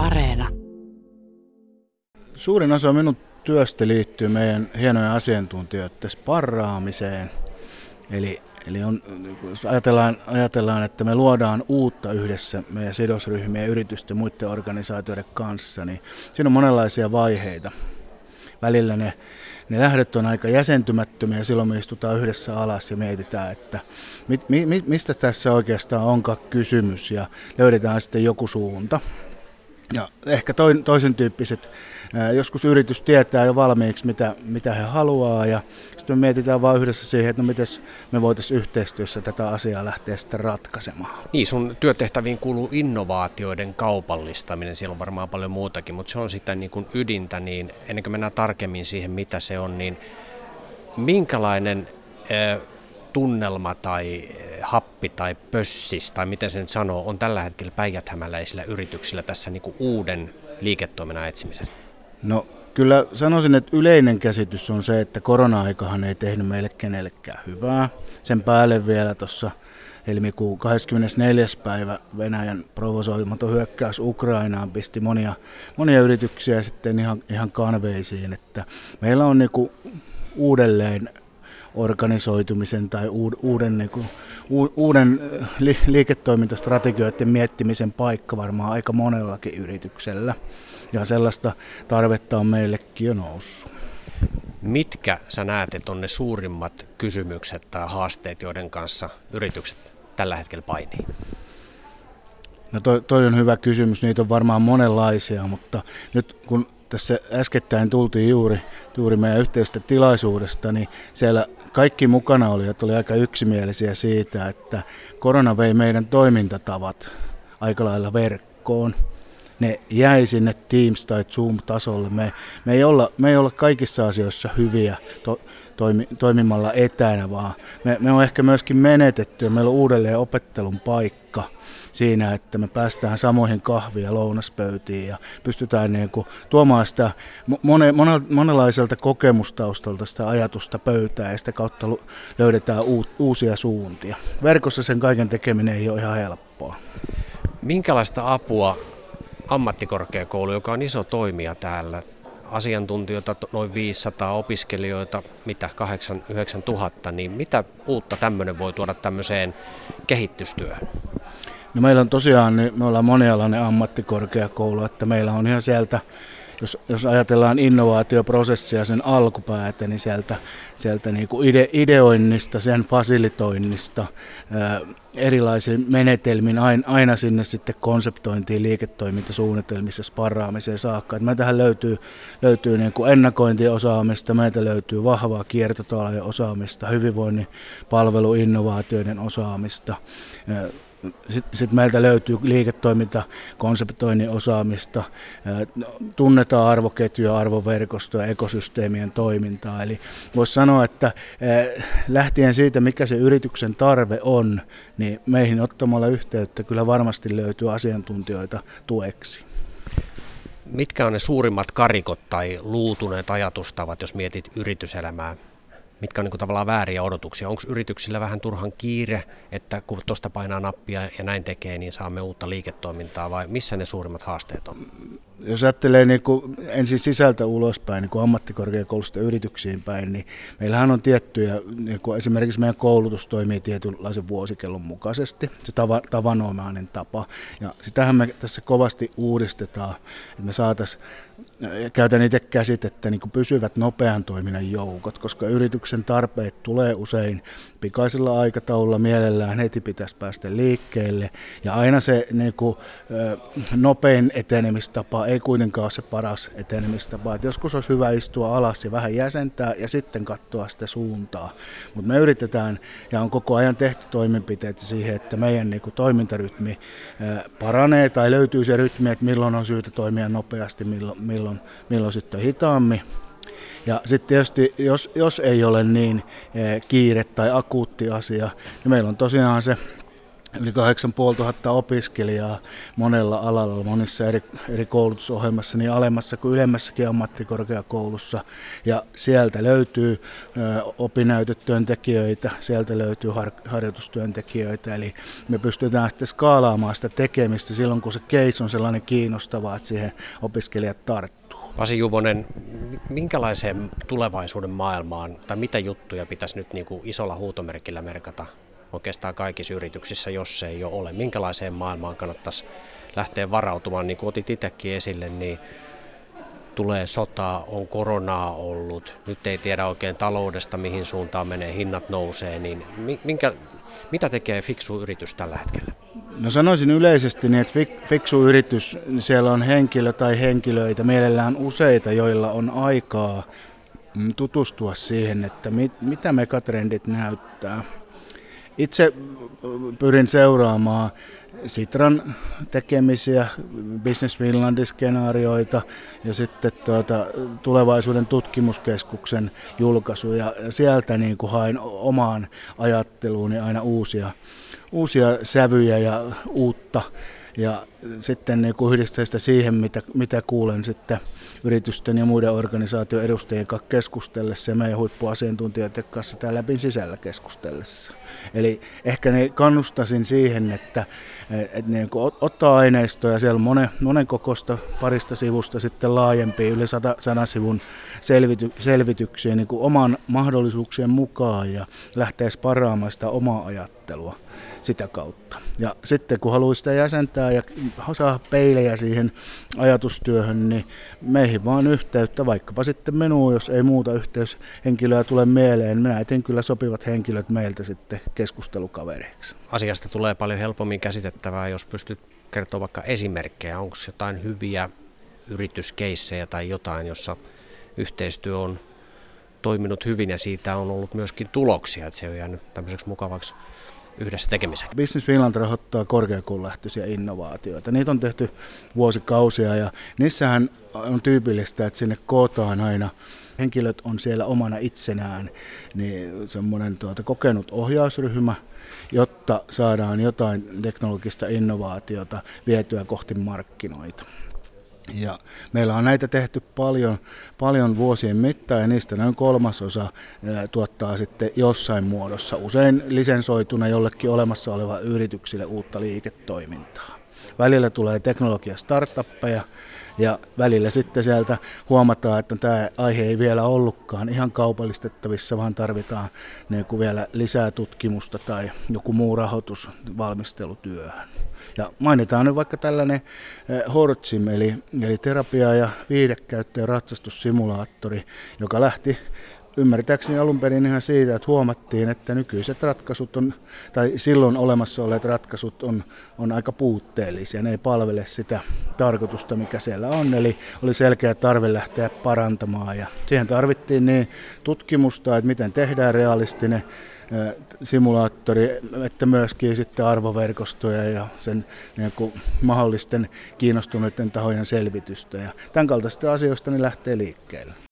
Areena. Suurin osa minun työstä liittyy meidän hienojen asiantuntijoiden sparraamiseen. Eli, eli on, jos ajatellaan, ajatellaan, että me luodaan uutta yhdessä meidän sidosryhmien, yritysten muiden organisaatioiden kanssa, niin siinä on monenlaisia vaiheita. Välillä ne, ne lähdöt on aika jäsentymättömiä ja silloin me istutaan yhdessä alas ja mietitään, että mit, mi, mistä tässä oikeastaan onkaan kysymys ja löydetään sitten joku suunta. Ja ehkä toisen tyyppiset, joskus yritys tietää jo valmiiksi, mitä, mitä he haluaa, ja sitten me mietitään vaan yhdessä siihen, että no miten me voitaisiin yhteistyössä tätä asiaa lähteä sitten ratkaisemaan. Niin, sun työtehtäviin kuuluu innovaatioiden kaupallistaminen, siellä on varmaan paljon muutakin, mutta se on sitä niin kuin ydintä, niin ennen kuin mennään tarkemmin siihen, mitä se on, niin minkälainen tunnelma tai happi tai pössis tai miten se nyt sanoo, on tällä hetkellä päijäthämäläisillä yrityksillä tässä niin kuin uuden liiketoiminnan etsimisessä? No kyllä sanoisin, että yleinen käsitys on se, että korona-aikahan ei tehnyt meille kenellekään hyvää. Sen päälle vielä tuossa helmikuun 24. päivä Venäjän provosoimaton hyökkäys Ukrainaan pisti monia, monia yrityksiä sitten ihan, ihan kanveisiin, että meillä on niinku uudelleen organisoitumisen tai uuden, niin kuin, uuden li, liiketoimintastrategioiden miettimisen paikka varmaan aika monellakin yrityksellä. Ja sellaista tarvetta on meillekin jo noussut. Mitkä sä näet, että on ne suurimmat kysymykset tai haasteet, joiden kanssa yritykset tällä hetkellä painii? No toi, toi on hyvä kysymys, niitä on varmaan monenlaisia, mutta nyt kun tässä äskettäin tultiin juuri, juuri meidän yhteisestä tilaisuudesta, niin siellä kaikki mukana oli aika yksimielisiä siitä, että korona vei meidän toimintatavat aika lailla verkkoon. Ne jäi sinne Teams- tai Zoom-tasolle. Me, me, ei olla, me ei olla kaikissa asioissa hyviä to, toimi, toimimalla etänä, vaan me, me on ehkä myöskin menetetty ja meillä on uudelleen opettelun paikka – siinä, että me päästään samoihin kahvia lounaspöytiin ja pystytään niin kuin tuomaan sitä mone, monenlaiselta kokemustaustalta sitä ajatusta pöytään ja sitä kautta löydetään uusia suuntia. Verkossa sen kaiken tekeminen ei ole ihan helppoa. Minkälaista apua ammattikorkeakoulu, joka on iso toimija täällä, asiantuntijoita, noin 500 opiskelijoita, mitä 8-9 tuhatta, niin mitä uutta tämmöinen voi tuoda tämmöiseen kehitystyöhön? No meillä on tosiaan, niin me ollaan monialainen ammattikorkeakoulu, että meillä on ihan sieltä, jos, jos ajatellaan innovaatioprosessia sen alkupäätä, niin sieltä, sieltä niin kuin ide, ideoinnista, sen fasilitoinnista, ää, menetelmin aina, aina sinne sitten konseptointiin, liiketoimintasuunnitelmissa, sparraamiseen saakka. Et meiltähän löytyy, löytyy niin kuin ennakointiosaamista, meiltä löytyy vahvaa kiertotalouden osaamista, hyvinvoinnin palveluinnovaatioiden osaamista, sitten sit meiltä löytyy liiketoiminta, konseptoinnin osaamista, tunnetaan arvoketjuja, arvoverkostoja, ekosysteemien toimintaa. Eli voisi sanoa, että lähtien siitä, mikä se yrityksen tarve on, niin meihin ottamalla yhteyttä kyllä varmasti löytyy asiantuntijoita tueksi. Mitkä on ne suurimmat karikot tai luutuneet ajatustavat, jos mietit yrityselämää mitkä on niin kuin tavallaan vääriä odotuksia. Onko yrityksillä vähän turhan kiire, että kun tuosta painaa nappia ja näin tekee, niin saamme uutta liiketoimintaa vai missä ne suurimmat haasteet on? Jos ajattelee niin kuin ensin sisältä ulospäin, niin kuin ammattikorkeakoulusta yrityksiin päin, niin meillähän on tiettyjä, niin kuin esimerkiksi meidän koulutus toimii tietynlaisen vuosikellon mukaisesti, se tava, tavanomainen tapa. Ja sitähän me tässä kovasti uudistetaan, että me saataisiin käytän itse käsitettä niin kuin pysyvät nopean toiminnan joukot, koska yrityksen tarpeet tulee usein pikaisella aikataululla mielellään heti pitäisi päästä liikkeelle. Ja aina se niin kuin, nopein etenemistapa ei kuitenkaan ole se paras etenemistapa. Et joskus olisi hyvä istua alas ja vähän jäsentää ja sitten katsoa sitä suuntaa. Mutta me yritetään ja on koko ajan tehty toimenpiteitä siihen, että meidän niin kuin, toimintarytmi paranee tai löytyy se rytmi, että milloin on syytä toimia nopeasti, milloin, milloin, milloin sitten hitaammin. Ja sitten tietysti, jos, jos ei ole niin kiire tai akuutti asia, niin meillä on tosiaan se yli 8500 opiskelijaa monella alalla, monissa eri, eri koulutusohjelmassa, niin alemmassa kuin ylemmässäkin ammattikorkeakoulussa. Ja sieltä löytyy ö, opinnäytetyöntekijöitä, sieltä löytyy har, harjoitustyöntekijöitä, eli me pystytään sitten skaalaamaan sitä tekemistä silloin, kun se case on sellainen kiinnostava, että siihen opiskelijat tarttuu. Pasi Juvonen, minkälaiseen tulevaisuuden maailmaan tai mitä juttuja pitäisi nyt niin kuin isolla huutomerkillä merkata oikeastaan kaikissa yrityksissä, jos se ei ole. Minkälaiseen maailmaan kannattaisi lähteä varautumaan, niin kuin otit itsekin esille, niin tulee sotaa, on koronaa ollut, nyt ei tiedä oikein taloudesta, mihin suuntaan menee, hinnat nousee, niin minkä, mitä tekee fiksu yritys tällä hetkellä? No sanoisin yleisesti niin, että fiksu yritys, niin siellä on henkilö tai henkilöitä, mielellään useita, joilla on aikaa tutustua siihen, että mit, mitä megatrendit näyttää itse pyrin seuraamaan Sitran tekemisiä, Business Finlandin skenaarioita ja sitten tuota, tulevaisuuden tutkimuskeskuksen julkaisuja. Ja sieltä niin kuin hain omaan ajatteluuni aina uusia, uusia sävyjä ja uutta ja sitten niin kuin yhdistää sitä siihen, mitä, mitä kuulen sitten yritysten ja muiden organisaation edustajien kanssa keskustellessa ja meidän huippuasiantuntijoiden kanssa täällä läpi sisällä keskustellessa. Eli ehkä ne kannustasin siihen, että, että niin kuin ottaa aineistoja siellä monen, monen kokosta parista sivusta sitten laajempiin yli sata, sadan sivun selvity, selvityksiä niin kuin oman mahdollisuuksien mukaan ja lähtee sparaamaan sitä omaa ajattelua sitä kautta. Ja sitten kun haluaa sitä jäsentää ja saa peilejä siihen ajatustyöhön, niin meihin vaan yhteyttä, vaikkapa sitten minuun, jos ei muuta yhteyshenkilöä tule mieleen. Minä etin kyllä sopivat henkilöt meiltä sitten keskustelukavereiksi. Asiasta tulee paljon helpommin käsitettävää, jos pystyt kertoa vaikka esimerkkejä. Onko jotain hyviä yrityskeissejä tai jotain, jossa yhteistyö on toiminut hyvin ja siitä on ollut myöskin tuloksia, että se on jäänyt tämmöiseksi mukavaksi yhdessä tekemiseen? Business Finland rahoittaa korkeakoululähtöisiä innovaatioita. Niitä on tehty vuosikausia ja niissähän on tyypillistä, että sinne kootaan aina henkilöt on siellä omana itsenään, niin semmoinen tuota, kokenut ohjausryhmä, jotta saadaan jotain teknologista innovaatiota vietyä kohti markkinoita. Ja meillä on näitä tehty paljon, paljon vuosien mittaan ja niistä noin kolmasosa tuottaa sitten jossain muodossa, usein lisensoituna jollekin olemassa oleva yrityksille uutta liiketoimintaa. Välillä tulee teknologia startuppeja ja välillä sitten sieltä huomataan, että tämä aihe ei vielä ollutkaan ihan kaupallistettavissa, vaan tarvitaan niin kuin vielä lisää tutkimusta tai joku muu rahoitus valmistelutyöhön. Ja mainitaan nyt vaikka tällainen eh, Hortsim, eli, eli terapia- ja viidekäyttö- ja ratsastussimulaattori, joka lähti ymmärtääkseni alun perin ihan siitä, että huomattiin, että nykyiset ratkaisut on, tai silloin olemassa olleet ratkaisut on, on aika puutteellisia. Ne ei palvele sitä tarkoitusta, mikä siellä on. Eli oli selkeä tarve lähteä parantamaan ja siihen tarvittiin niin tutkimusta, että miten tehdään realistinen simulaattori, että myöskin sitten arvoverkostoja ja sen niin kuin, mahdollisten kiinnostuneiden tahojen selvitystä. Ja tämän kaltaisista asioista ne lähtee liikkeelle.